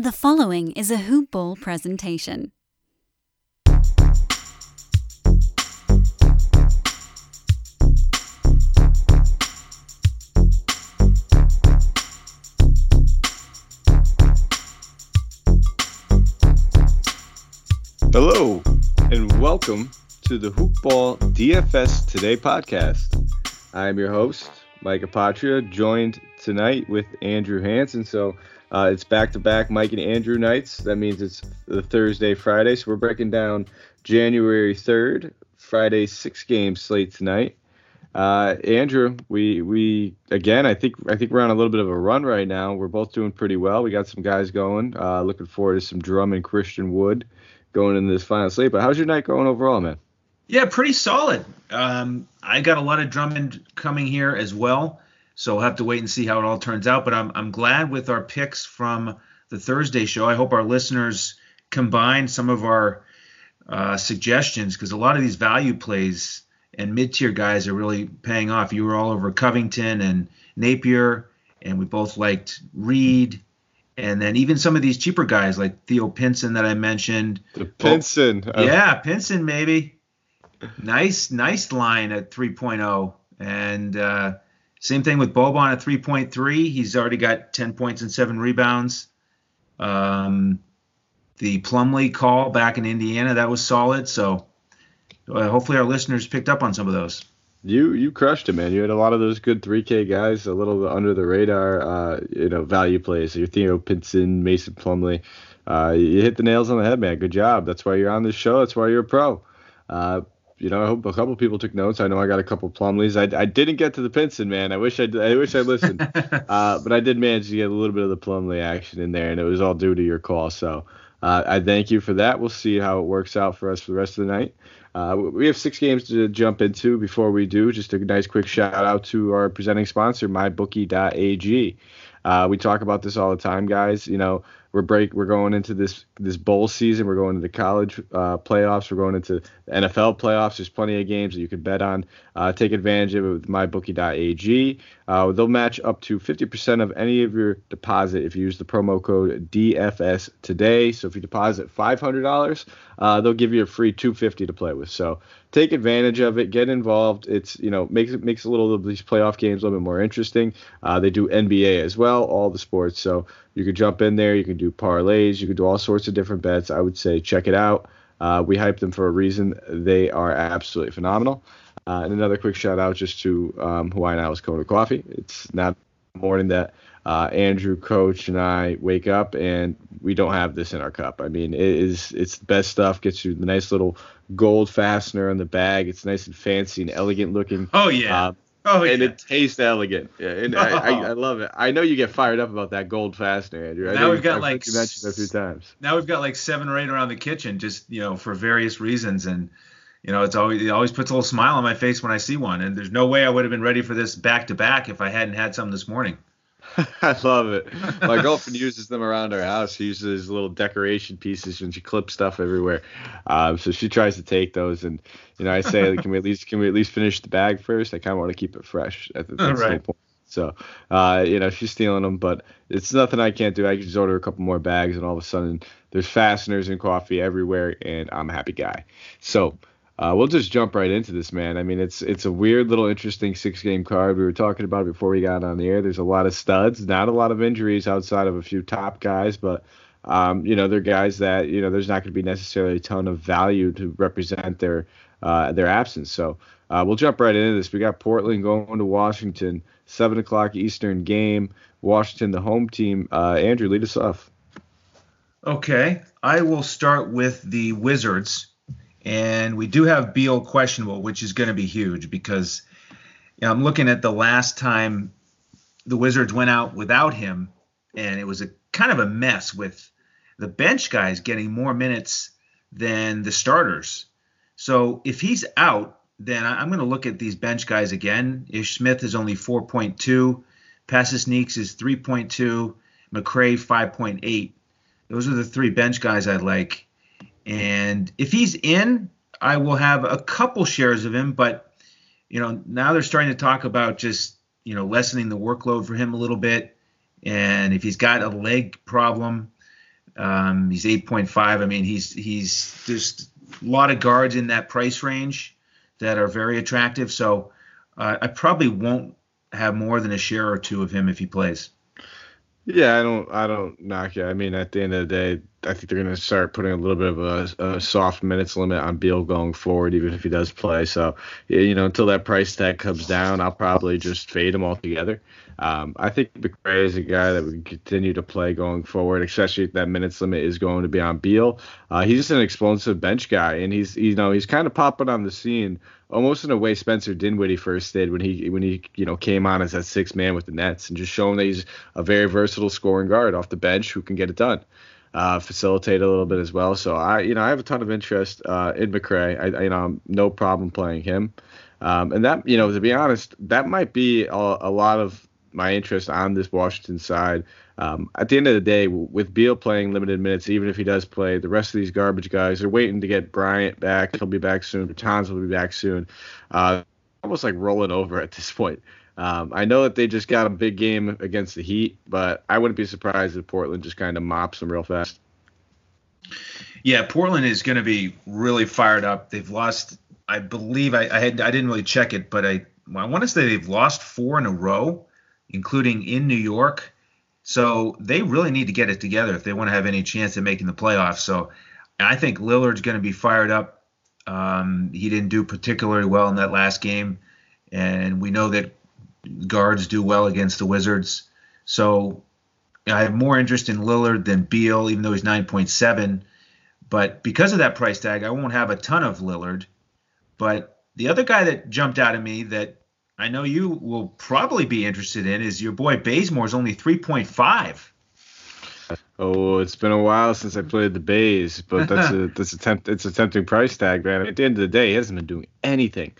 The following is a Hoop Ball presentation. Hello, and welcome to the Hoop Ball DFS Today podcast. I'm your host, Mike Apatria, joined tonight with Andrew Hanson. So uh, it's back to back Mike and Andrew nights. That means it's the Thursday, Friday. So we're breaking down January 3rd, Friday six game slate tonight. Uh, Andrew, we we again, I think I think we're on a little bit of a run right now. We're both doing pretty well. We got some guys going. Uh, looking forward to some Drummond Christian Wood going into this final slate. But how's your night going overall, man? Yeah, pretty solid. Um, I got a lot of Drummond coming here as well, so we'll have to wait and see how it all turns out. But I'm I'm glad with our picks from the Thursday show. I hope our listeners combine some of our uh, suggestions because a lot of these value plays and mid-tier guys are really paying off. You were all over Covington and Napier, and we both liked Reed. And then even some of these cheaper guys like Theo Pinson that I mentioned. The Pinson. Oh, yeah, Pinson maybe. Nice, nice line at 3.0. And uh, same thing with Boban at 3.3. He's already got 10 points and seven rebounds. Um, the Plumlee call back in Indiana, that was solid. So uh, hopefully our listeners picked up on some of those. You you crushed it, man. You had a lot of those good 3K guys, a little under the radar, uh, you know, value plays. Your Theo Pinson, Mason Plumlee. Uh, you hit the nails on the head, man. Good job. That's why you're on this show. That's why you're a pro. You know, I hope a couple people took notes. I know I got a couple Plumlees. I, I didn't get to the Pinson, man. I wish I I wish I listened, uh, but I did manage to get a little bit of the Plumlee action in there, and it was all due to your call. So uh, I thank you for that. We'll see how it works out for us for the rest of the night. Uh, we have six games to jump into. Before we do, just a nice quick shout out to our presenting sponsor, MyBookie.ag. Uh, we talk about this all the time, guys. You know, we're break we're going into this this bowl season. We're going into the college uh, playoffs. We're going into the NFL playoffs. There's plenty of games that you can bet on. Uh, take advantage of it with mybookie.ag. Uh, they'll match up to 50% of any of your deposit if you use the promo code DFS today. So if you deposit $500, uh, they'll give you a free 250 to play with. So take advantage of it. Get involved. It's you know makes it makes a little of these playoff games a little bit more interesting. Uh, they do NBA as well, all the sports. So you can jump in there. You can do parlays. You can do all sorts of different bets. I would say check it out. Uh, we hype them for a reason. They are absolutely phenomenal. Uh, and another quick shout out just to um, Hawaiian Isles Kona Coffee. It's not morning that uh, Andrew, Coach, and I wake up and we don't have this in our cup. I mean, it is it's the best stuff. Gets you the nice little gold fastener on the bag. It's nice and fancy and elegant looking. Oh yeah. Uh, oh and yeah. it tastes elegant. Yeah, and I, I, I love it. I know you get fired up about that gold fastener, Andrew. I Now we've got like you mentioned a few times. now we've got like seven or eight around the kitchen, just you know, for various reasons, and you know, it's always it always puts a little smile on my face when I see one. And there's no way I would have been ready for this back to back if I hadn't had some this morning. I love it. My girlfriend uses them around our house. She uses little decoration pieces when she clips stuff everywhere. Um, so she tries to take those, and you know, I say, can we at least can we at least finish the bag first? I kind of want to keep it fresh. at the Right. point. So, uh, you know, she's stealing them, but it's nothing I can't do. I can just order a couple more bags, and all of a sudden, there's fasteners and coffee everywhere, and I'm a happy guy. So, uh, we'll just jump right into this, man. I mean, it's it's a weird little interesting six game card. We were talking about it before we got on the air. There's a lot of studs, not a lot of injuries outside of a few top guys, but um, you know, they're guys that you know there's not going to be necessarily a ton of value to represent their uh, their absence. So uh, we'll jump right into this. We got Portland going to Washington, seven o'clock Eastern game. Washington, the home team. Uh, Andrew, lead us off. Okay, I will start with the Wizards, and we do have Beal questionable, which is going to be huge because you know, I'm looking at the last time the Wizards went out without him, and it was a kind of a mess with the bench guys getting more minutes than the starters. So if he's out, then I'm going to look at these bench guys again. Ish Smith is only 4.2, Pasecniks is 3.2, McRae 5.8. Those are the three bench guys I like. And if he's in, I will have a couple shares of him, but you know, now they're starting to talk about just, you know, lessening the workload for him a little bit. And if he's got a leg problem, Um, he's 8.5. I mean, he's he's just a lot of guards in that price range that are very attractive. So uh, I probably won't have more than a share or two of him if he plays. Yeah, I don't I don't knock you. I mean, at the end of the day, I think they're going to start putting a little bit of a, a, soft minutes limit on Beal going forward, even if he does play. So, you know, until that price tag comes down, I'll probably just fade him altogether. Um, I think McRae is a guy that would continue to play going forward, especially if that minutes limit is going to be on Beal. Uh, he's just an explosive bench guy, and he's you know he's kind of popping on the scene almost in a way Spencer Dinwiddie first did when he when he you know came on as that six man with the Nets and just showing that he's a very versatile scoring guard off the bench who can get it done. Uh, facilitate a little bit as well. So I, you know, I have a ton of interest uh, in McRae. I, you know, no problem playing him. Um, and that, you know, to be honest, that might be a, a lot of my interest on this Washington side. Um, at the end of the day, with Beal playing limited minutes, even if he does play, the rest of these garbage guys are waiting to get Bryant back. He'll be back soon. Bertans will be back soon. Uh, almost like rolling over at this point. Um, I know that they just got a big game against the Heat, but I wouldn't be surprised if Portland just kind of mops them real fast. Yeah, Portland is going to be really fired up. They've lost, I believe, I, I had I didn't really check it, but I I want to say they've lost four in a row, including in New York. So they really need to get it together if they want to have any chance at making the playoffs. So I think Lillard's going to be fired up. Um, he didn't do particularly well in that last game, and we know that guards do well against the Wizards. So I have more interest in Lillard than Beal, even though he's 9.7. But because of that price tag, I won't have a ton of Lillard. But the other guy that jumped out at me that I know you will probably be interested in is your boy Bazemore is only 3.5. Oh, it's been a while since I played the Bays, but that's a that's a tempt, it's a tempting price tag, man. At the end of the day, he hasn't been doing anything,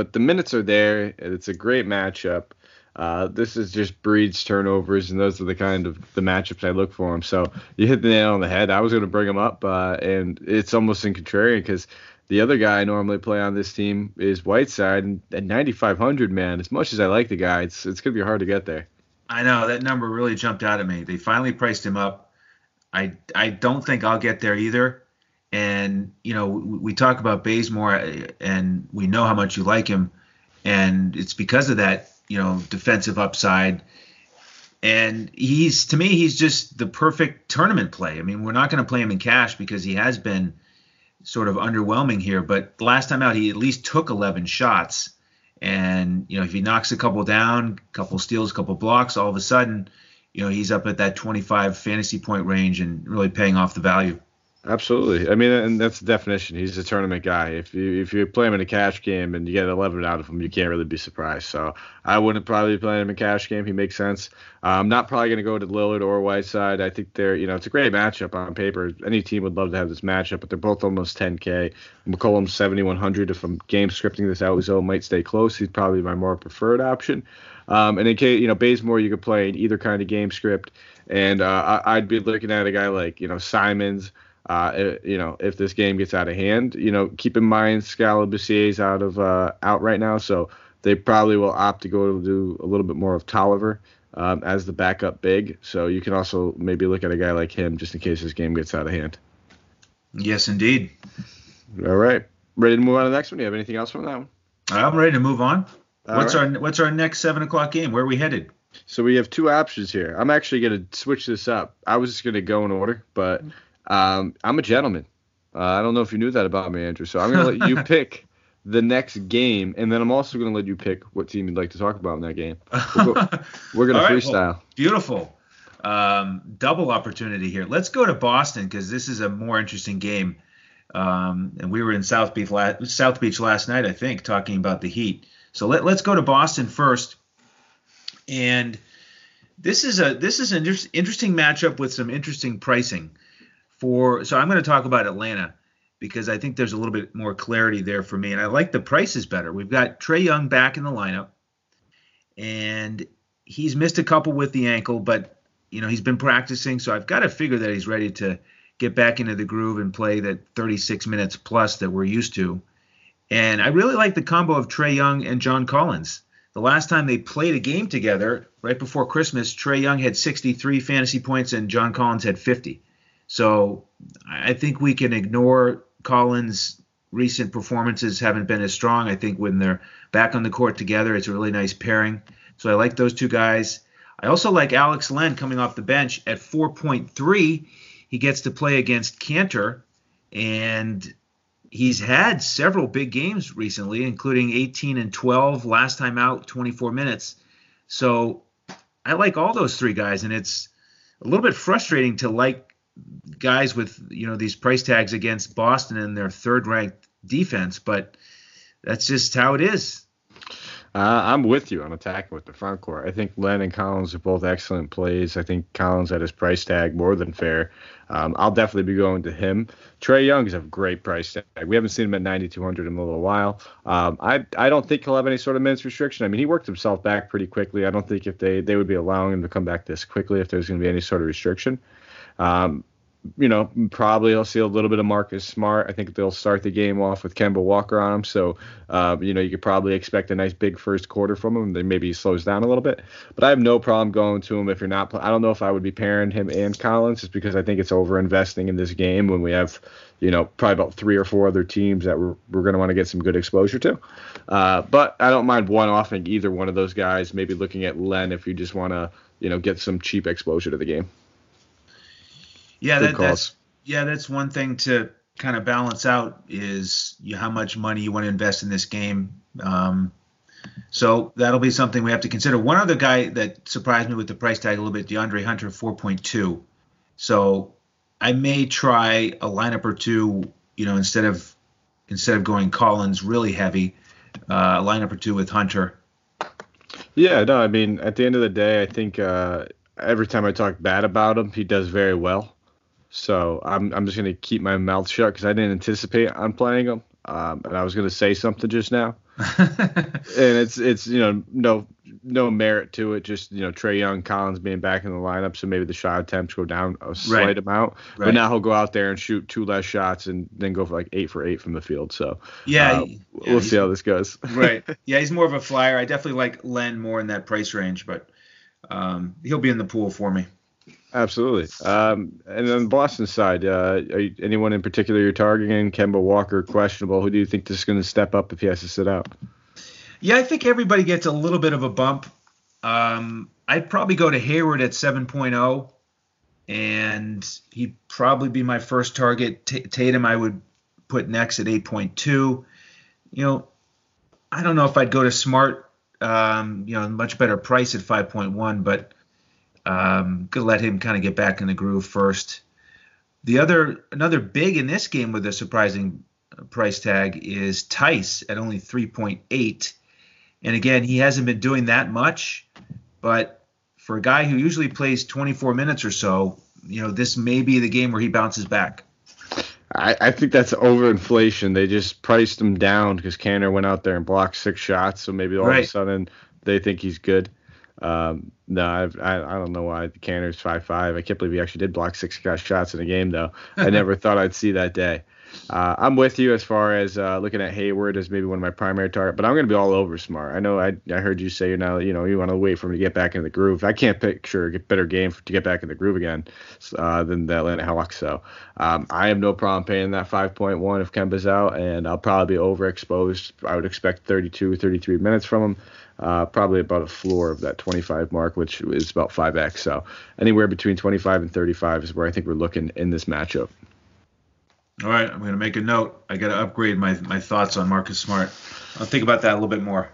but the minutes are there. It's a great matchup. Uh, this is just breeds turnovers, and those are the kind of the matchups I look for him. So you hit the nail on the head. I was going to bring him up, uh, and it's almost in contrarian because the other guy I normally play on this team is Whiteside, and at 9,500, man, as much as I like the guy, it's it's gonna be hard to get there. I know that number really jumped out at me. They finally priced him up. I I don't think I'll get there either. And you know, we, talk about Bazemore, uh, and we know how much you like him, and it's because of that, you know, defensive upside. And he's to me, he's just the perfect tournament play. I mean, we're not going to play him in cash because he has been sort of underwhelming here. But last time out, he at least took 11 shots. And, you know, if he knocks a couple down, a couple steals, a couple blocks, all of a sudden, you know, he's up at that 25 fantasy point range and really paying off the value. Absolutely. I mean, and that's the definition. He's a tournament guy. If you if you play him in a cash game and you get 11 out of him, you can't really be surprised. So I wouldn't probably play him in a cash game. He makes sense. I'm not probably going to go to Lillard or Whiteside. I think they're, you know, it's a great matchup on paper. Any team would love to have this matchup, but they're both almost 10K. McCollum's 7,100. If I'm game scripting this out, Zoe might stay close. He's probably my more preferred option. Um, and in case, you know, Bazemore, you could play in either kind of game script. And uh, I'd be looking at a guy like, you know, Simons. Uh, you know, if this game gets out of hand, you know, keep in mind Skal is out of uh, out right now, so they probably will opt to go to do a little bit more of Tolliver um, as the backup big. So you can also maybe look at a guy like him just in case this game gets out of hand. Yes, indeed. All right, ready to move on to the next one? Do you have anything else from that one? I'm ready to move on. All what's right. our What's our next seven o'clock game? Where are we headed? So we have two options here. I'm actually going to switch this up. I was just going to go in order, but um, I'm a gentleman. Uh, I don't know if you knew that about me, Andrew. So I'm going to let you pick the next game, and then I'm also going to let you pick what team you'd like to talk about in that game. we we're going to freestyle. Well, beautiful. Um, double opportunity here. Let's go to Boston because this is a more interesting game. Um, and we were in South Beach, la- South Beach last night, I think, talking about the Heat. So let, let's go to Boston first. And this is a this is an inter- interesting matchup with some interesting pricing for so I'm going to talk about Atlanta because I think there's a little bit more clarity there for me, and I like the prices better. We've got Trae Young back in the lineup, and he's missed a couple with the ankle, but you know he's been practicing, so I've got to figure that he's ready to get back into the groove and play that 36 minutes plus that we're used to. And I really like the combo of Trae Young and John Collins. The last time they played a game together, right before Christmas, Trae Young had 63 fantasy points and John Collins had 50. So I think we can ignore Collins' recent performances haven't been as strong. I think when they're back on the court together, it's a really nice pairing. So I like those two guys. I also like Alex Len coming off the bench at 4.3. He gets to play against Kanter, and he's had several big games recently, including 18 and 12 last time out, 24 minutes. So I like all those three guys, and it's a little bit frustrating to like guys with you know these price tags against Boston and their third ranked defense, but that's just how it is. Uh, I'm with you on attacking with the front court. I think Len and Collins are both excellent plays. I think Collins at his price tag more than fair. Um, I'll definitely be going to him. Trae Young is a great price tag. We haven't seen him at 9,200 in a little while. Um, I I don't think he'll have any sort of minutes restriction. I mean, he worked himself back pretty quickly. I don't think if they they would be allowing him to come back this quickly if there's going to be any sort of restriction. Um, you know, probably I'll see a little bit of Marcus Smart. I think they'll start the game off with Kemba Walker on him. So, uh, you know, you could probably expect a nice big first quarter from him. Then maybe he slows down a little bit. But I have no problem going to him if you're not. I don't know if I would be pairing him and Collins just because I think it's over investing in this game when we have, you know, probably about three or four other teams that we're, we're going to want to get some good exposure to. Uh, but I don't mind one offing either one of those guys. Maybe looking at Len if you just want to, you know, get some cheap exposure to the game. Yeah, that, that's yeah, that's one thing to kind of balance out is you, how much money you want to invest in this game. Um, so that'll be something we have to consider. One other guy that surprised me with the price tag a little bit, DeAndre Hunter, 4.2. So I may try a lineup or two, you know, instead of instead of going Collins really heavy, uh, a lineup or two with Hunter. Yeah, no, I mean, at the end of the day, I think uh, every time I talk bad about him, he does very well. So I'm I'm just gonna keep my mouth shut because I didn't anticipate on playing him. Um, and I was gonna say something just now, and it's it's you know no no merit to it. Just you know Trae Young, Collins being back in the lineup, so maybe the shot attempts go down a slight right. amount. Right. But now he'll go out there and shoot two less shots and then go for like eight for eight from the field. So yeah, uh, yeah we'll see how this goes. right. Yeah, he's more of a flyer. I definitely like Len more in that price range, but um, he'll be in the pool for me. Absolutely. Um, and on the Boston side, uh, you, anyone in particular you're targeting? Kemba Walker, questionable. Who do you think is going to step up if he has to sit out? Yeah, I think everybody gets a little bit of a bump. Um, I'd probably go to Hayward at 7.0, and he'd probably be my first target. T- Tatum, I would put next at 8.2. You know, I don't know if I'd go to Smart, um, you know, much better price at 5.1, but um, gonna let him kind of get back in the groove first. The other another big in this game with a surprising price tag is Theis at only 3.8. And again, he hasn't been doing that much, but for a guy who usually plays 24 minutes or so, you know, this may be the game where he bounces back. I, I think that's overinflation. They just priced him down because Kanter went out there and blocked six shots, so maybe all right. of a sudden they think he's good. Um, no, I've, I I don't know why the Kanter's five five. I can't believe he actually did block six shots in a game though. I never thought I'd see that day. Uh, I'm with you as far as uh, looking at Hayward as maybe one of my primary target, but I'm going to be all over Smart. I know I, I heard you say you're now you know you want to wait for him to get back in the groove. I can't picture a better game to get back in the groove again uh, than the Atlanta Hawks. So um, I have no problem paying that 5.1 if Kemba's out, and I'll probably be overexposed. I would expect 32, 33 minutes from him uh, probably about a floor of that 25 mark, which is about 5x. So anywhere between 25 and 35 is where I think we're looking in this matchup. All right, I'm going to make a note. I got to upgrade my, my thoughts on Marcus Smart. I'll think about that a little bit more.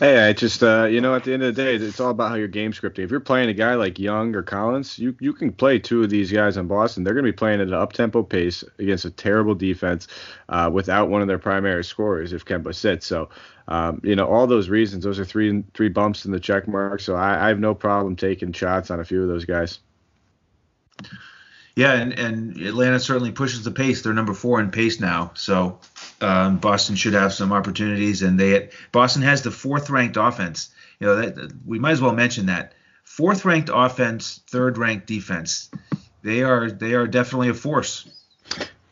Hey, I just uh, you know, at the end of the day, it's all about how your game scripting. If you're playing a guy like Young or Collins, you you can play two of these guys in Boston. They're going to be playing at an up tempo pace against a terrible defense uh, without one of their primary scorers if Kemba sits. So um, you know, all those reasons, those are three three bumps in the check mark. So I, I have no problem taking shots on a few of those guys. Yeah, and, and Atlanta certainly pushes the pace. They're number four in pace now, so um, Boston should have some opportunities. And they Boston has the fourth ranked offense. You know, that, we might as well mention that fourth ranked offense, third ranked defense. They are they are definitely a force.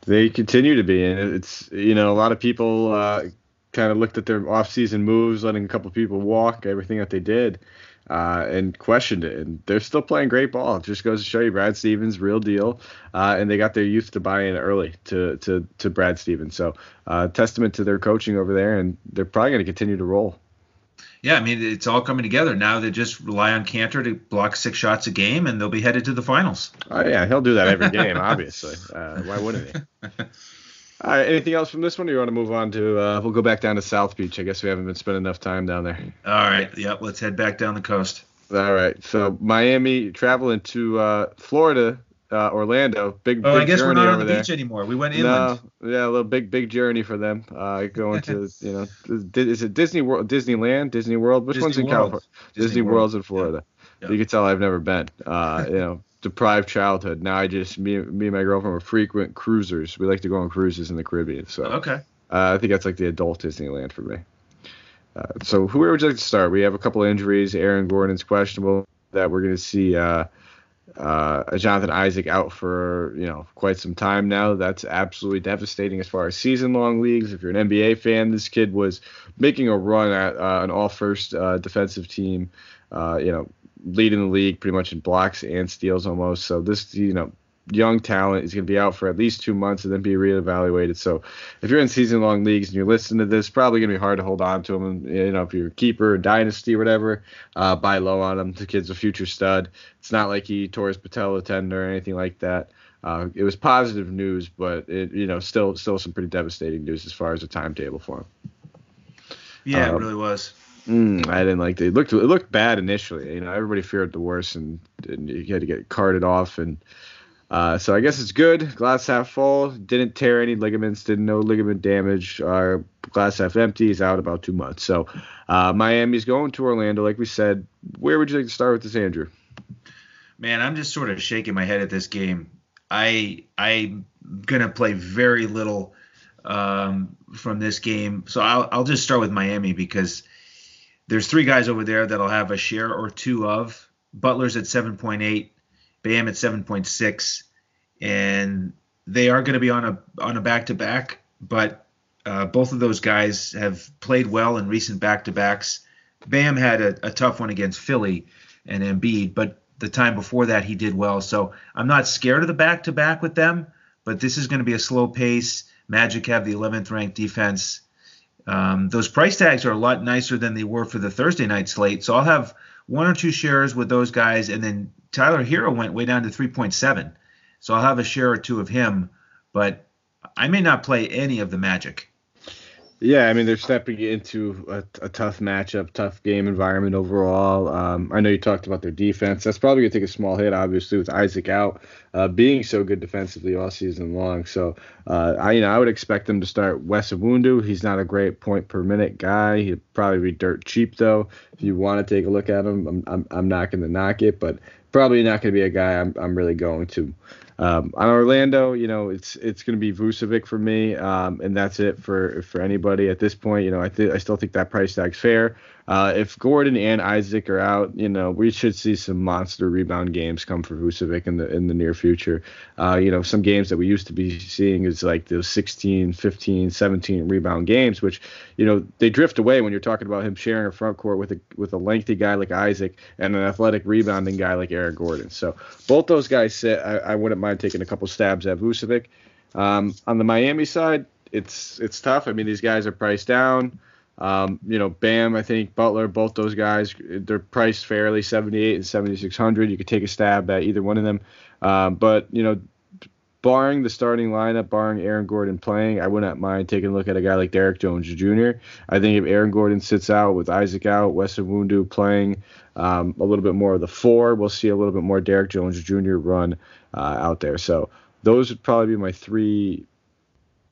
They continue to be, and it's you know a lot of people uh, kind of looked at their offseason moves, letting a couple people walk, everything that they did. Uh, and questioned it, and they're still playing great ball. It just goes to show you Brad Stevens, real deal, uh, and they got their youth to buy in early to to to Brad Stevens. So uh, testament to their coaching over there, and they're probably going to continue to roll. Yeah, I mean it's all coming together now. They just rely on Kanter to block six shots a game, and they'll be headed to the finals. Oh yeah, he'll do that every game, obviously. Uh, why wouldn't he? All right, anything else from this one? Or you want to move on to? Uh, we'll go back down to South Beach. I guess we haven't been spending enough time down there. All right, yep. Let's head back down the coast. All right, so Miami traveling to uh, Florida, uh, Orlando. Big, big oh, big I guess we're not on the there. beach anymore. We went inland. No, yeah, a little big, big journey for them. Uh, going to, you know, is it Disney World, Disneyland, Disney World? Which Disney one's in World. California? Disney Disney, World. World's in Florida. Yeah. You can tell I've never been. Uh, you know, deprived childhood. Now I just me, me and my girlfriend are frequent cruisers. We like to go on cruises in the Caribbean. So Okay. uh, I think that's like the adult Disneyland for me. Uh, so who would you like to start? We have a couple of injuries. Aaron Gordon's questionable. That we're going to see uh, uh, Jonathan Isaac out for you know quite some time now. That's absolutely devastating as far as season-long leagues. If you're an NBA fan, this kid was making a run at uh, an all-first uh, defensive team. Uh, you know, leading the league pretty much in blocks and steals almost. So this you know young talent is going to be out for at least two months and then be reevaluated. So if you're in season long leagues and you're listening to this, probably going to be hard to hold on to him. And, you know, if you're a keeper, dynasty, whatever, uh, buy low on him. The kid's a future stud. It's not like he tore his patella tendon or anything like that. Uh, it was positive news, but it, you know, still, still some pretty devastating news as far as the timetable for him. Yeah, Uh, it really was. Mm, I didn't like it. It looked it looked bad initially. You know, everybody feared the worst, and, and you had to get carted off. And uh, so I guess it's good. Glass half full. Didn't tear any ligaments. Didn't no ligament damage. Uh, glass half empty. He's out about two months. So uh, Miami's going to Orlando, like we said. Where would you like to start with this, Andrew? Man, I'm just sort of shaking my head at this game. I I'm gonna play very little um, from this game, so I'll I'll just start with Miami because there's three guys over there that'll have a share or two of. Butler's at 7.8, Bam at 7.6, and they are going to be on a on a back to back, but uh, both of those guys have played well in recent back to backs. Bam had a, a tough one against Philly and Embiid, but the time before that he did well. So I'm not scared of the back to back with them, but this is going to be a slow pace. Magic have the 11th ranked defense. Um, those price tags are a lot nicer than they were for the Thursday night slate. So I'll have one or two shares with those guys, and then Tyler Herro went way down to 3.7. So I'll have a share or two of him, but I may not play any of the Magic. Yeah, I mean they're stepping into a, a tough matchup, tough game environment overall. Um, I know you talked about their defense. That's probably gonna take a small hit, obviously, with Isaac out, uh, being so good defensively all season long. So uh, I, you know, I would expect them to start Wes Iwundu. He's not a great point per minute guy. He'd probably be dirt cheap though. If you want to take a look at him, I'm, I'm, I'm not gonna knock it, but probably not gonna be a guy I'm, I'm really going to. Um, on Orlando, you know, it's it's going to be Vucevic for me, um, and that's it for for anybody at this point. You know, I think I still think that price tag's fair. Uh, if Gordon and Isaac are out, you know, we should see some monster rebound games come for Vucevic in the in the near future. Uh, you know, some games that we used to be seeing is like those 16, 15, 17 rebound games, which you know they drift away when you're talking about him sharing a front court with a with a lengthy guy like Isaac and an athletic rebounding guy like Aaron Gordon. So both those guys sit. I, I wouldn't mind taking a couple stabs at Vucevic. Um, on the Miami side, it's it's tough. I mean, these guys are priced down. Um, you know, Bam, I think Butler, both those guys, they're priced fairly, 78 and 7600. You could take a stab at either one of them. Um, but you know, barring the starting lineup, barring Aaron Gordon playing, I wouldn't mind taking a look at a guy like Derrick Jones Jr. I think if Aaron Gordon sits out with Isaac out, Wes Iwundu playing um, a little bit more of the four, we'll see a little bit more Derrick Jones Jr. run uh, out there. So those would probably be my three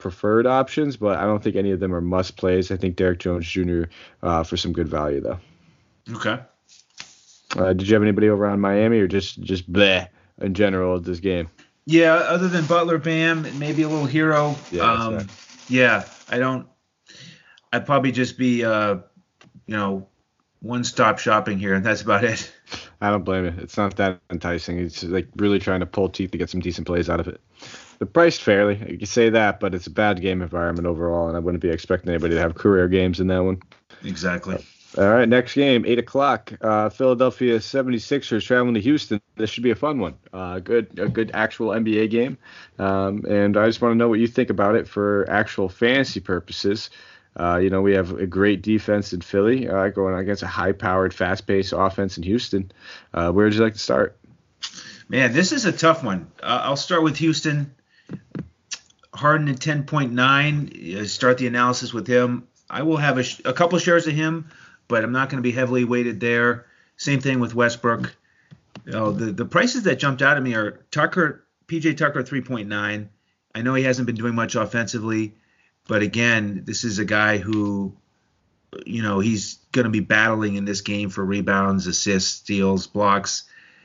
preferred options, but I don't think any of them are must plays. I think Derrick Jones Jr. Uh, for some good value though. Okay. Uh, did you have anybody over on Miami or just just bleh in general of this game? Yeah, other than Butler, Bam, maybe a little Herro. Yeah, um, right. yeah. I don't. I'd probably just be, uh, you know, one-stop shopping here, and that's about it. I don't blame it. It's not that enticing. It's like really trying to pull teeth to get some decent plays out of it. They're priced fairly. You can say that, but it's a bad game environment overall, and I wouldn't be expecting anybody to have career games in that one. Exactly. All right, next game, 8 o'clock. Uh, Philadelphia 76ers traveling to Houston. This should be a fun one. Uh, good, a good actual NBA game. Um, and I just want to know what you think about it for actual fantasy purposes. Uh, you know, we have a great defense in Philly uh, going against a high powered, fast paced offense in Houston. Uh, where would you like to start? Man, this is a tough one. Uh, I'll start with Houston. Harden at 10.9. Start the analysis with him. I will have a, sh- a couple shares of him but I'm not going to be heavily weighted there. Same thing with Westbrook. The the prices that jumped out at me are Tucker, PJ Tucker 3.9. I know he hasn't been doing much offensively, but again, this is a guy who, you know, he's going to be battling in this game for rebounds, assists, steals, blocks.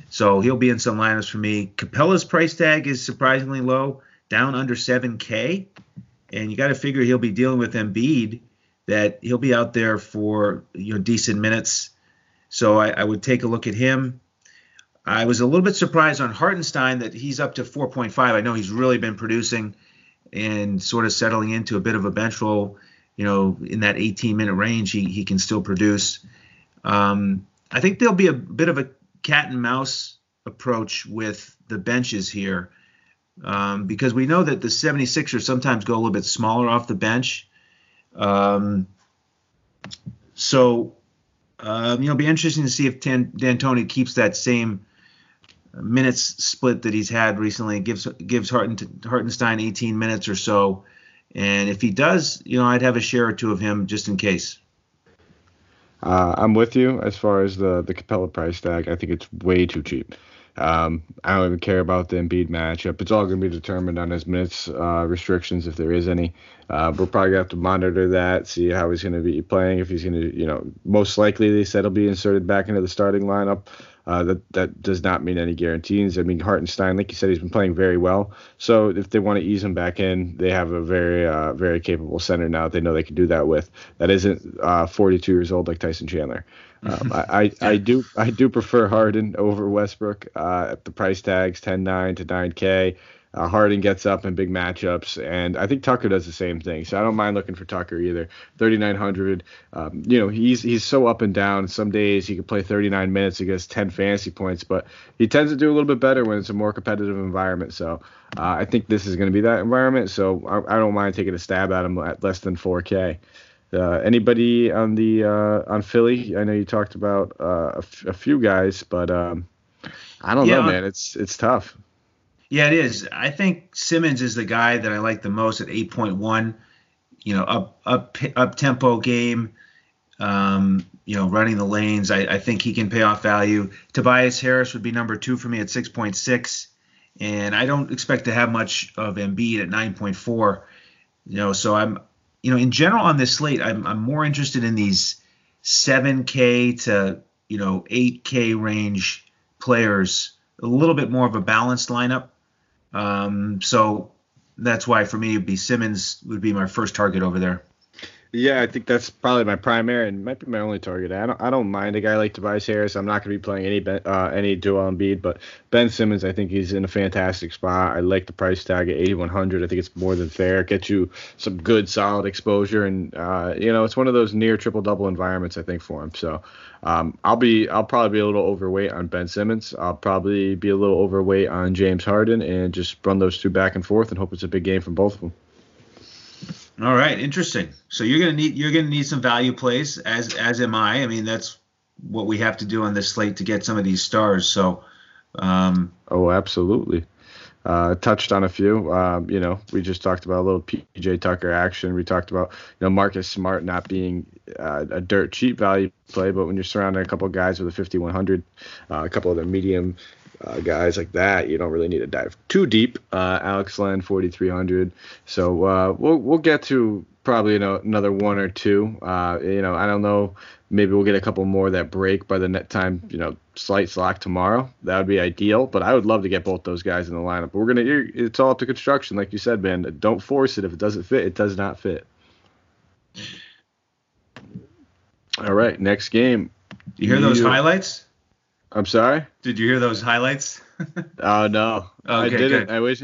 So he'll be in some lineups for me. Capela's price tag is surprisingly low, down under 7K. And you got to figure he'll be dealing with Embiid that he'll be out there for you know decent minutes. So I, I would take a look at him. I was a little bit surprised on Hartenstein that he's up to 4.5. I know he's really been producing and sort of settling into a bit of a bench role. You know, in that 18 minute range, he, he can still produce. Um, I think there'll be a bit of a cat and mouse approach with the benches here um, because we know that the 76ers sometimes go a little bit smaller off the bench. Um, so, um, you know, it'll be interesting to see if Tan- D'Antoni keeps that same minutes split that he's had recently. Gives gives Harten- Hartenstein 18 minutes or so, and if he does, you know, I'd have a share or two of him just in case. Uh, I'm with you as far as the the Capela price tag. I think it's way too cheap. Um, I don't even care about the Embiid matchup. It's all going to be determined on his minutes uh, restrictions, if there is any. Uh, we're probably going to have to monitor that, see how he's going to be playing. If he's going to, you know, most likely they said he'll be inserted back into the starting lineup. Uh, that that does not mean any guarantees. I mean, Hartenstein, like you said, he's been playing very well. So if they want to ease him back in, they have a very uh, very capable center now. That they know they can do that with. That isn't uh, 42 years old like Tyson Chandler. Um, I, I, I, do I do prefer Harden over Westbrook uh, at the price tags 10.9 to 9K. Uh, Harden gets up in big matchups, and I think Tucker does the same thing. So I don't mind looking for Tucker either. 3,900. Um, you know, he's he's so up and down. Some days he can play 39 minutes against 10 fantasy points, but he tends to do a little bit better when it's a more competitive environment. So uh, I think this is going to be that environment. So I, I, don't mind taking a stab at him at less than 4K. Uh, anybody on the uh, on Philly? I know you talked about uh, a, f- a few guys, but um, I don't yeah, know, man. It's it's tough. Yeah, it is. I think Simmons is the guy that I like the most at 8.1. You know, up up up tempo game. Um, you know, running the lanes. I, I think he can pay off value. Tobias Harris would be number two for me at 6.6, and I don't expect to have much of Embiid at 9.4. You know, so I'm you know, in general on this slate, I'm, I'm more interested in these 7K to, you know, 8K range players, a little bit more of a balanced lineup. Um, so that's why for me, it'd be Simmons would be my first target over there. Yeah, I think that's probably my primary and might be my only target. I don't I don't mind a guy like Tobias Harris. I'm not going to be playing any uh, any Joel Embiid, but Ben Simmons, I think he's in a fantastic spot. I like the price tag at 8100. I think it's more than fair. Get you some good solid exposure, and uh, you know it's one of those near triple double environments I think for him. So um, I'll be I'll probably be a little overweight on Ben Simmons. I'll probably be a little overweight on James Harden, and just run those two back and forth and hope it's a big game from both of them. All right, interesting. So you're gonna need you're gonna need some value plays, as as am I. I mean, that's what we have to do on this slate to get some of these stars. So. Um, oh, absolutely. Uh, touched on a few. Um, you know, we just talked about a little PJ Tucker action. We talked about you know Marcus Smart not being uh, a dirt cheap value play, but when you're surrounding a couple guys with a 5100, uh, a couple of their medium uh, guys like that, you don't really need to dive too deep. Uh, Alex Len, 4,300. So uh, we'll we'll get to probably you know, another one or two. Uh, you know, I don't know. Maybe we'll get a couple more that break by the net time. You know, slight slack tomorrow. That would be ideal. But I would love to get both those guys in the lineup. But we're gonna. It's all up to construction, like you said, man. Don't force it. If it doesn't fit, it does not fit. All right, next game. You hear those highlights? I'm sorry. Did you hear those highlights? oh no, okay, I didn't. Good. I wish.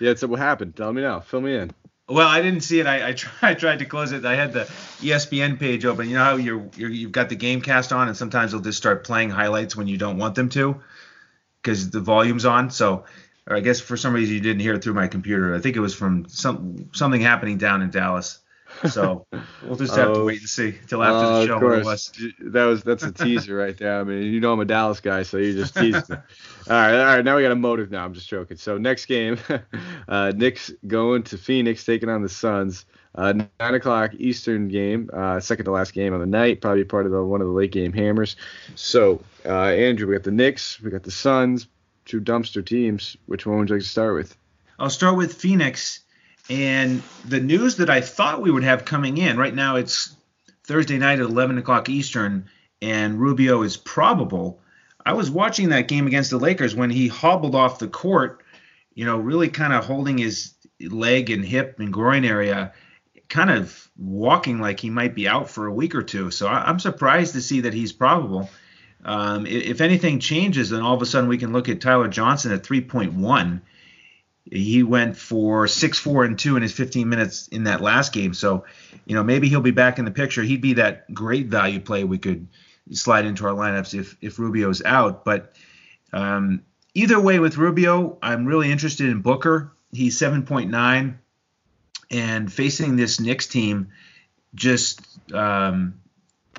Yeah, so what happened? Tell me now. Fill me in. Well, I didn't see it. I, I, tried, I tried to close it. I had the ESPN page open. You know how you're, you're you've got the game cast on, and sometimes they'll just start playing highlights when you don't want them to, because the volume's on. So, I guess for some reason you didn't hear it through my computer. I think it was from some something happening down in Dallas. So we'll just have to wait and see until after the Oh, show. of course. That was that's a teaser right there. I mean, you know I'm a Dallas guy, so you just teased me. All right, all right. Now we got a motive. Now I'm just joking. So next game, uh, Knicks going to Phoenix, taking on the Suns. Uh, nine o'clock Eastern game, uh, second to last game of the night, probably part of the one of the late game hammers. So uh, Andrew, we got the Knicks, we got the Suns, two dumpster teams. Which one would you like to start with? I'll start with Phoenix. And the news that I thought we would have coming in right now, it's Thursday night at 11 o'clock Eastern, and Rubio is probable. I was watching that game against the Lakers when he hobbled off the court, you know, really kind of holding his leg and hip and groin area, kind of walking like he might be out for a week or two. So I, I'm surprised to see that he's probable. Um, if anything changes, then all of a sudden we can look at Tyler Johnson at 3.1 he went for six, four, and two in his 15 minutes in that last game. So, you know, maybe he'll be back in the picture. He'd be that great value play we could slide into our lineups if if Rubio's out. But um, either way, with Rubio, I'm really interested in Booker. He's 7.9, and facing this Knicks team, just um,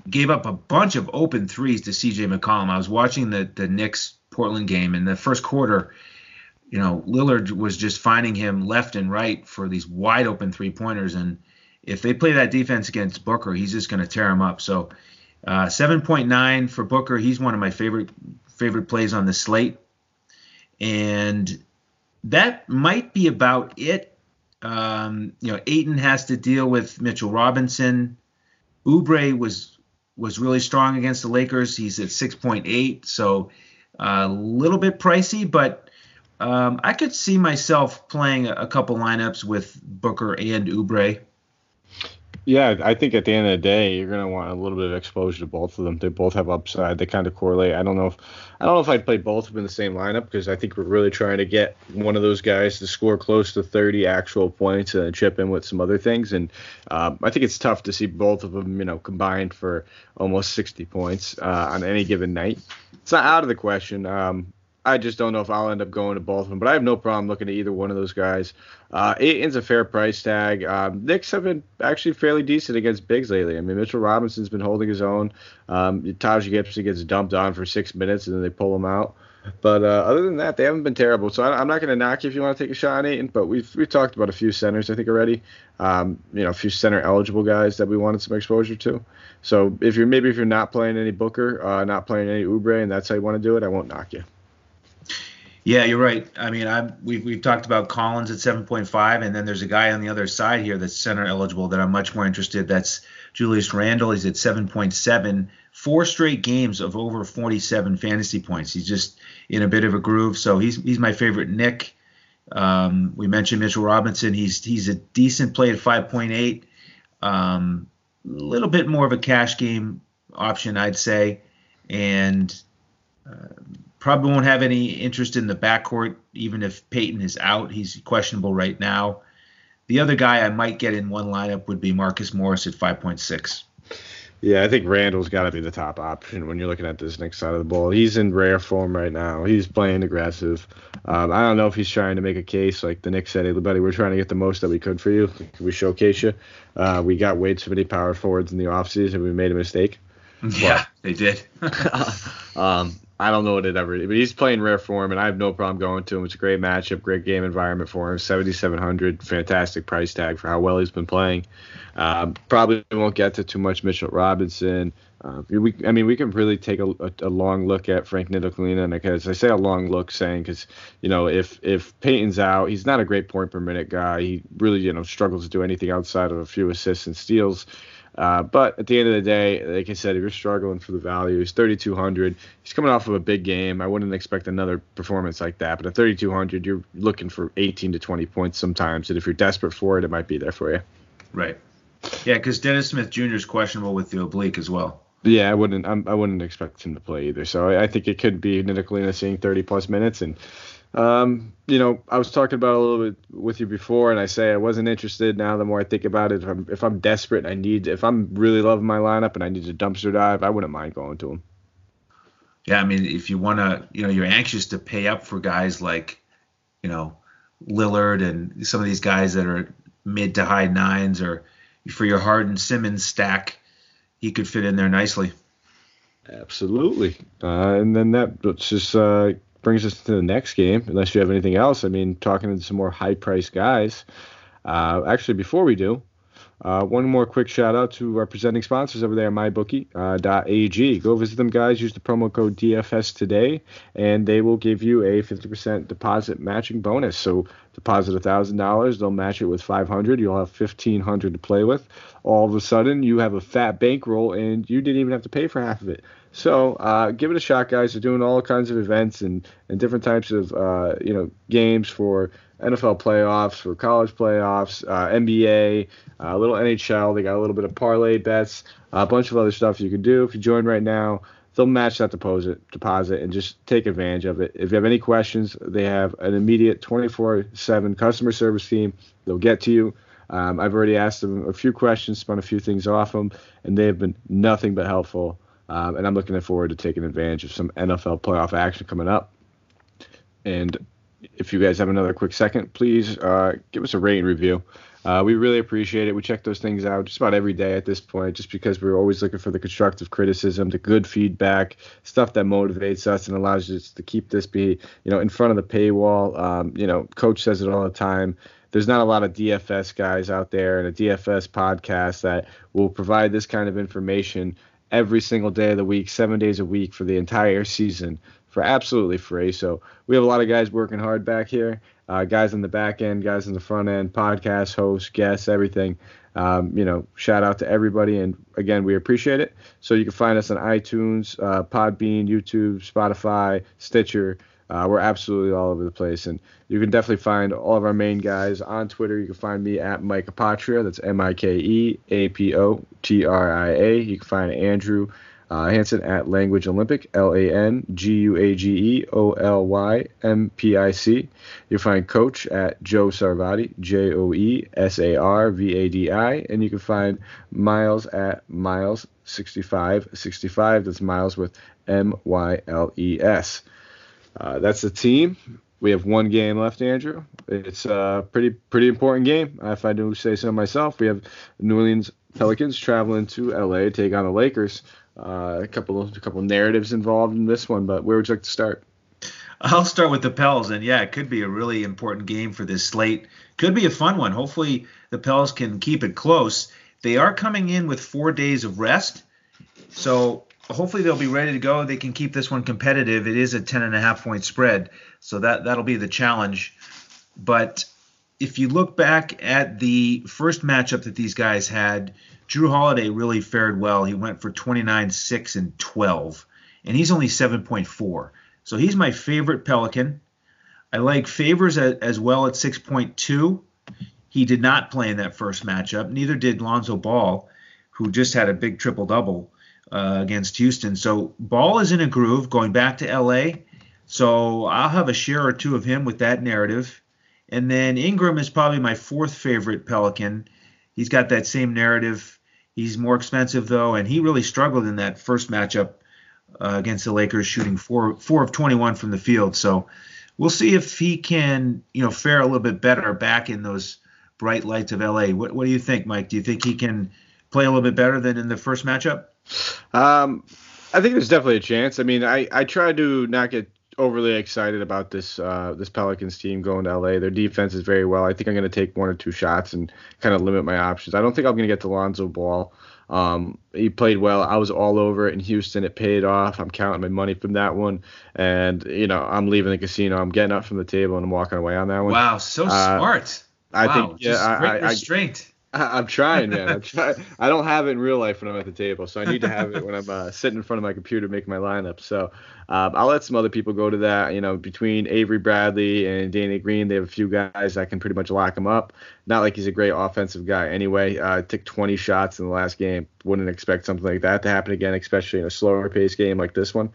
gave up a bunch of open threes to CJ McCollum. I was watching the the Knicks Portland game in the first quarter you know, Lillard was just finding him left and right for these wide open three pointers. And if they play that defense against Booker, he's just going to tear him up. So uh, 7.9 for Booker. He's one of my favorite favorite plays on the slate. And that might be about it. Um, you know, Ayton has to deal with Mitchell Robinson. Oubre was was really strong against the Lakers. He's at 6.8, so a little bit pricey, but um, I could see myself playing a, couple lineups with Booker and Oubre. Yeah, I think at the end of the day, you're gonna want a little bit of exposure to both of them. They both have upside. They kind of correlate. I don't know if I don't know if I'd play both of them in the same lineup because I think we're really trying to get one of those guys to score close to 30 actual points and chip in with some other things. And um, I think it's tough to see both of them, you know, combined for almost 60 points uh, on any given night. It's not out of the question. Um, I just don't know if I'll end up going to both of them, but I have no problem looking at either one of those guys. Uh, Ayton's a fair price tag. Um, Knicks have been actually fairly decent against bigs lately. I mean, Mitchell Robinson's been holding his own. Um, Taj Gibson gets dumped on for six minutes and then they pull him out. But uh, other than that, they haven't been terrible. So I, I'm not going to knock you if you want to take a shot on Ayton, but we've we've talked about a few centers I think already. Um, you know, a few center eligible guys that we wanted some exposure to. So if you're maybe if you're not playing any Booker, uh, not playing any Oubre, and that's how you want to do it, I won't knock you. Yeah, you're right. I mean, I'm, we've, we've talked about Collins at 7.5, and then there's a guy on the other side here that's center eligible that I'm much more interested. That's Julius Randle. He's at 7.7. Four straight games of over 47 fantasy points. He's just in a bit of a groove. So he's he's my favorite Knick. Um, we mentioned Mitchell Robinson. He's he's a decent play at 5.8. Um, a little bit more of a cash game option, I'd say, and. Uh, probably won't have any interest in the backcourt, even if Payton is out. He's questionable right now. The other guy I might get in one lineup would be Marcus Morris at 5.6. Yeah, I think Randle's got to be the top option when you're looking at this next side of the ball. He's in rare form right now. He's playing aggressive. Um, I don't know if he's trying to make a case like the Knicks said, hey, buddy, we're trying to get the most that we could for you. Can we showcase you? Uh, we got way too many power forwards in the offseason and we made a mistake. Yeah, they did. um, I don't know what it ever, but he's playing rare form, and I have no problem going to him. It's a great matchup, great game environment for him. 7,700, fantastic price tag for how well he's been playing. Um, probably won't get to too much Mitchell Robinson. Uh, we, I mean, we can really take a, a, a long look at Frank Ntilikina, and because I say a long look, saying because you know if if Payton's out, he's not a great point per minute guy. He really you know struggles to do anything outside of a few assists and steals. Uh, but at the end of the day, like I said, if you're struggling for the value, he's 3,200. He's coming off of a big game. I wouldn't expect another performance like that. But at 3,200, you're looking for 18 to 20 points sometimes. And if you're desperate for it, it might be there for you. Right. Yeah, because Dennis Smith Jr. is questionable with the oblique as well. Yeah, I wouldn't. I'm, I wouldn't expect him to play either. So I, I think it could be Ntilikina seeing 30 plus minutes, and Um, you know, I was talking about a little bit with you before, and I say I wasn't interested. Now, the more I think about it, if I'm if I'm desperate, and I need, if I'm really loving my lineup, and I need to dumpster dive, I wouldn't mind going to him. Yeah, I mean, if you want to, you know, you're anxious to pay up for guys like, you know, Lillard and some of these guys that are mid to high nines, or for your Harden Simmons stack, he could fit in there nicely. Absolutely. Uh, and then that just uh, brings us to the next game, unless you have anything else. I mean, talking to some more high priced guys. Uh, actually, before we do, uh, one more quick shout out to our presenting sponsors over there, mybookie.ag. Uh, Go visit them, guys. Use the promo code DFS today, and they will give you a 50% deposit matching bonus. So deposit $1,000, they'll match it with 500. You'll have 1500 to play with. All of a sudden, you have a fat bankroll, and you didn't even have to pay for half of it. So uh, give it a shot, guys. They're doing all kinds of events and, and different types of uh, you know games for NFL playoffs, for college playoffs, uh, NBA, uh, a little NHL. They got a little bit of parlay bets, a bunch of other stuff you can do. If you join right now, they'll match that deposit deposit and just take advantage of it. If you have any questions, they have an immediate 24/7 customer service team. They'll get to you. Um, I've already asked them a few questions, spun a few things off them, and they have been nothing but helpful. Um, and I'm looking forward to taking advantage of some NFL playoff action coming up. And if you guys have another quick second, please uh, give us a rating review. Uh, we really appreciate it. We check those things out just about every day at this point, just because we're always looking for the constructive criticism, the good feedback, stuff that motivates us and allows us to keep this be, you know, in front of the paywall. Um, you know, Coach says it all the time. There's not a lot of DFS guys out there and a DFS podcast that will provide this kind of information every single day of the week, seven days a week for the entire season for absolutely free. So we have a lot of guys working hard back here. Uh, guys in the back end, guys in the front end, podcast hosts, guests, everything. Um, you know, shout out to everybody, and again, we appreciate it. So you can find us on iTunes, uh, Podbean, YouTube, Spotify, Stitcher. Uh, we're absolutely all over the place, and you can definitely find all of our main guys on Twitter. You can find me at Mike Apotria. That's M-I-K-E A-P-O-T-R-I-A. You can find Andrew uh, Hanson at Language Olympic, L A N G U A G E O L Y M P I C. You'll find Coach at Joe Sarvadi, J O E S A R V A D I. And you can find Miles at Myles6565. That's Miles with M Y L E S. Uh, that's the team. We have one game left, Andrew. It's a pretty pretty important game, if I do say so myself. We have New Orleans Pelicans traveling to LA to take on the Lakers. Uh, a couple of a couple narratives involved in this one, but where would you like to start? I'll start with the Pels, and yeah, it could be a really important game for this slate. Could be a fun one. Hopefully, the Pels can keep it close. They are coming in with four days of rest, so hopefully they'll be ready to go. They can keep this one competitive. It is a ten and a half point spread, so that that'll be the challenge. But if you look back at the first matchup that these guys had, Jrue Holiday really fared well. He went for 29, 6, and 12, and he's only 7.4. So he's my favorite Pelican. I like Favors as well at 6.2. He did not play in that first matchup. Neither did Lonzo Ball, who just had a big triple double uh, against Houston. So Ball is in a groove going back to LA. So I'll have a share or two of him with that narrative. And then Ingram is probably my fourth favorite Pelican. He's got that same narrative He's more expensive though, and he really struggled in that first matchup uh, against the Lakers, shooting four four of 21 from the field. So we'll see if he can, you know, fare a little bit better back in those bright lights of LA. What, what do you think, Mike? Do you think he can play a little bit better than in the first matchup? Um, I think there's definitely a chance. I mean, I I try to not get overly excited about this uh, this Pelicans team going to LA. Their defense is very well. I think I'm going to take one or two shots and kind of limit my options. I don't think I'm going to get to Lonzo Ball. Um, he played well. I was all over it in Houston. It paid off. I'm counting my money from that one, and you know I'm leaving the casino. I'm getting up from the table and I'm walking away on that one. Wow, so uh, smart. I wow, think yeah, I, I, restraint. I, am trying, man. I'm trying. I don't have it in real life when I'm at the table, so I need to have it when I'm uh, sitting in front of my computer making my lineup. So um, I'll let some other people go to that. You know, between Avery Bradley and Danny Green, they have a few guys that can pretty much lock him up. Not like he's a great offensive guy anyway. Uh, took 20 shots in the last game. Wouldn't expect something like that to happen again, especially in a slower pace game like this one.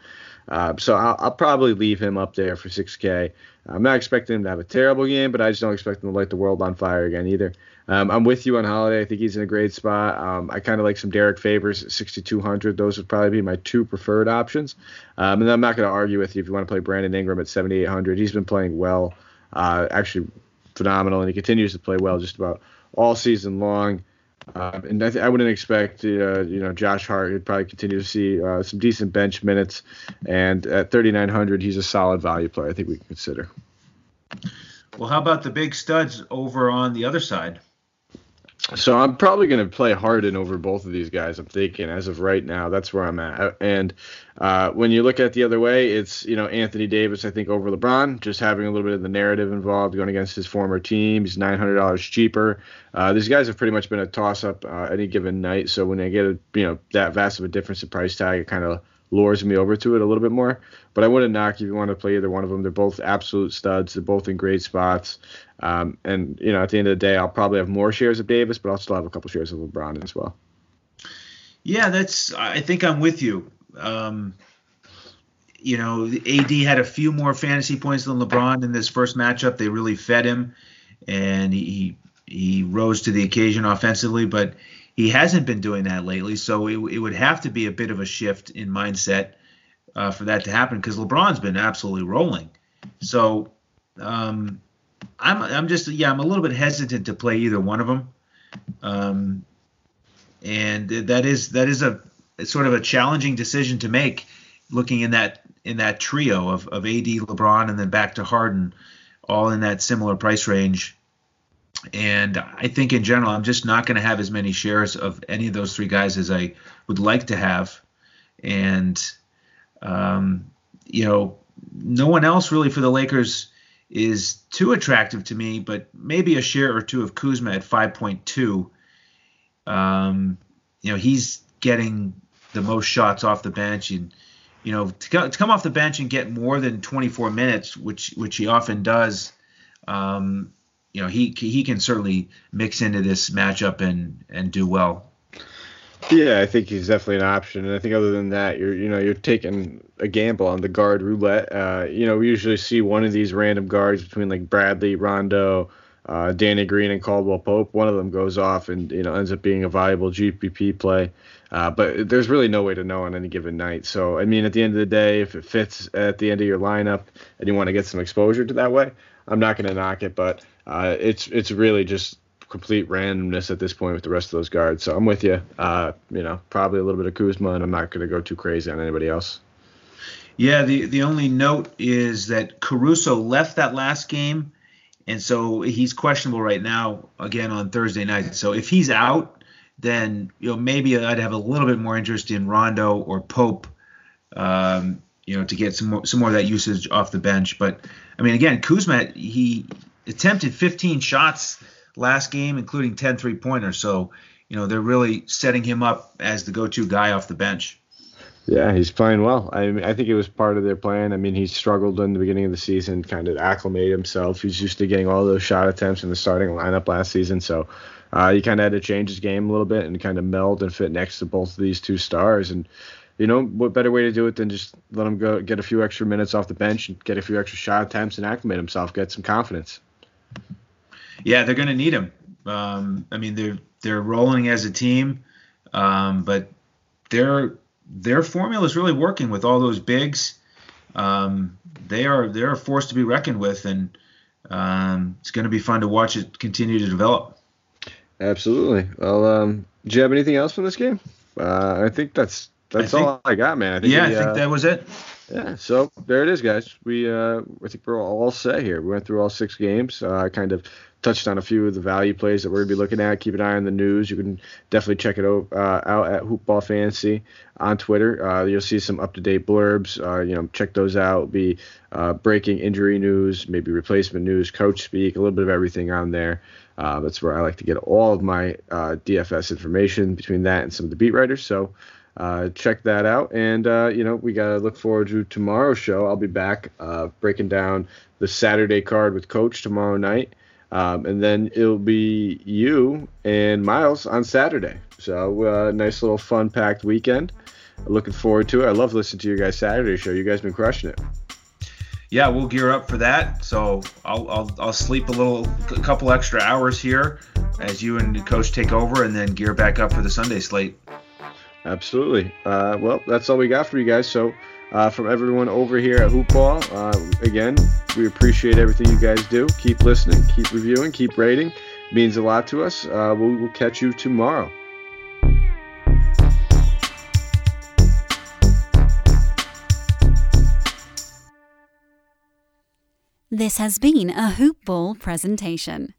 Uh, so I'll, I'll, probably leave him up there for 6K. I'm not expecting him to have a terrible game, but I just don't expect him to light the world on fire again either. Um, I'm with you on Holiday. I think he's in a great spot. Um, I kind of like some Derrick Favors 6,200. Those would probably be my two preferred options. Um, and I'm not going to argue with you if you want to play Brandon Ingram at 7,800. He's been playing well, uh, actually phenomenal, and he continues to play well just about all season long. Uh, and I, th- I, wouldn't expect, uh, you know, Josh Hart would probably continue to see uh, some decent bench minutes. And at 3,900, he's a solid value player. I think we can consider. Well, how about the big studs over on the other side? So I'm probably going to play Harden over both of these guys. I'm thinking as of right now, that's where I'm at. And uh, when you look at the other way, it's you know Anthony Davis. I think over LeBron, just having a little bit of the narrative involved, going against his former team. He's nine hundred dollars cheaper. Uh, these guys have pretty much been a toss up uh, any given night. So when I get a, you know that vast of a difference in price tag, it kind of lures me over to it a little bit more. But I wouldn't knock if you want to play either one of them. They're both absolute studs. They're both in great spots. Um, and you know, at the end of the day, I'll probably have more shares of Davis, but I'll still have a couple shares of LeBron as well. Yeah, that's. I think I'm with you. Um, you know, AD had a few more fantasy points than LeBron in this first matchup. They really fed him, and he he rose to the occasion offensively, but he hasn't been doing that lately. So it, it would have to be a bit of a shift in mindset uh, for that to happen because LeBron's been absolutely rolling. So um, I'm I'm just yeah I'm a little bit hesitant to play either one of them, um, and that is that is a sort of a challenging decision to make, looking in that in that trio of of AD, LeBron, and then back to Harden, all in that similar price range. And I think in general, I'm just not going to have as many shares of any of those three guys as I would like to have. And, um, you know, no one else really for the Lakers is too attractive to me, but maybe a share or two of Kuzma at 5.2. Um, you know, he's getting the most shots off the bench. And, you know, to, to come off the bench and get more than 24 minutes, which which he often does, um, you know he he can certainly mix into this matchup and and do well. Yeah, I think he's definitely an option, and I think other than that, you're you know you're taking a gamble on the guard roulette. Uh, you know, we usually see one of these random guards between like Bradley, Rondo, uh, Danny Green, and Caldwell Pope. One of them goes off and you know ends up being a valuable GPP play. Uh, but there's really no way to know on any given night. So I mean, at the end of the day, if it fits at the end of your lineup and you want to get some exposure to that way, I'm not going to knock it. But uh, it's it's really just complete randomness at this point with the rest of those guards. So I'm with you. Uh, you know, probably a little bit of Kuzma, and I'm not going to go too crazy on anybody else. Yeah, the the only note is that Caruso left that last game, and so he's questionable right now again on Thursday night. So if he's out, then you know maybe I'd have a little bit more interest in Rondo or Pope. Um, you know, to get some more some more of that usage off the bench. But I mean, again, Kuzma he attempted 15 shots last game, including 10 three pointers. So, you know, they're really setting him up as the go to guy off the bench. Yeah, he's playing well. I mean, I think it was part of their plan. I mean, he struggled in the beginning of the season, kind of acclimate himself. He's used to getting all those shot attempts in the starting lineup last season. So uh, he kind of had to change his game a little bit and kind of meld and fit next to both of these two stars. And you know, what better way to do it than just let him go get a few extra minutes off the bench and get a few extra shot attempts and acclimate himself, get some confidence. Yeah, they're going to need him. Um, I mean, they're they're rolling as a team, um, but their their formula is really working with all those bigs. Um, they are they're a force to be reckoned with, and um, it's going to be fun to watch it continue to develop. Absolutely. Well, um, do you have anything else from this game? Uh, I think that's that's I think, all I got, man. I think yeah, we, I think uh, that was it. Yeah, so there it is, guys. We uh, I think we're all set here. We went through all six games. Uh, kind of touched on a few of the value plays that we're gonna be looking at. Keep an eye on the news. You can definitely check it out, uh, out at Hoopball Fantasy on Twitter. Uh, you'll see some up-to-date blurbs. Uh, you know, check those out. It'll be uh, breaking injury news, maybe replacement news, coach speak, a little bit of everything on there. Uh, that's where I like to get all of my uh, DFS information between that and some of the beat writers. So check that out. And, you know, we got to look forward to tomorrow's show. I'll be back breaking down the Saturday card with Coach tomorrow night. Um, and then it'll be you and Miles on Saturday. So, uh, nice little fun packed weekend. looking forward to it. I love listening to your guys' Saturday show. You guys been crushing it. Yeah, we'll gear up for that. So I'll, I'll, I'll sleep a little, a couple extra hours here as you and the coach take over, and then gear back up for the Sunday slate. Absolutely. Uh, well, that's all we got for you guys. So, uh, from everyone over here at Hoopball, uh, again, we appreciate everything you guys do. Keep listening, keep reviewing, keep rating. It means a lot to us. Uh, we'll, we'll catch you tomorrow. This has been a Hoopball presentation.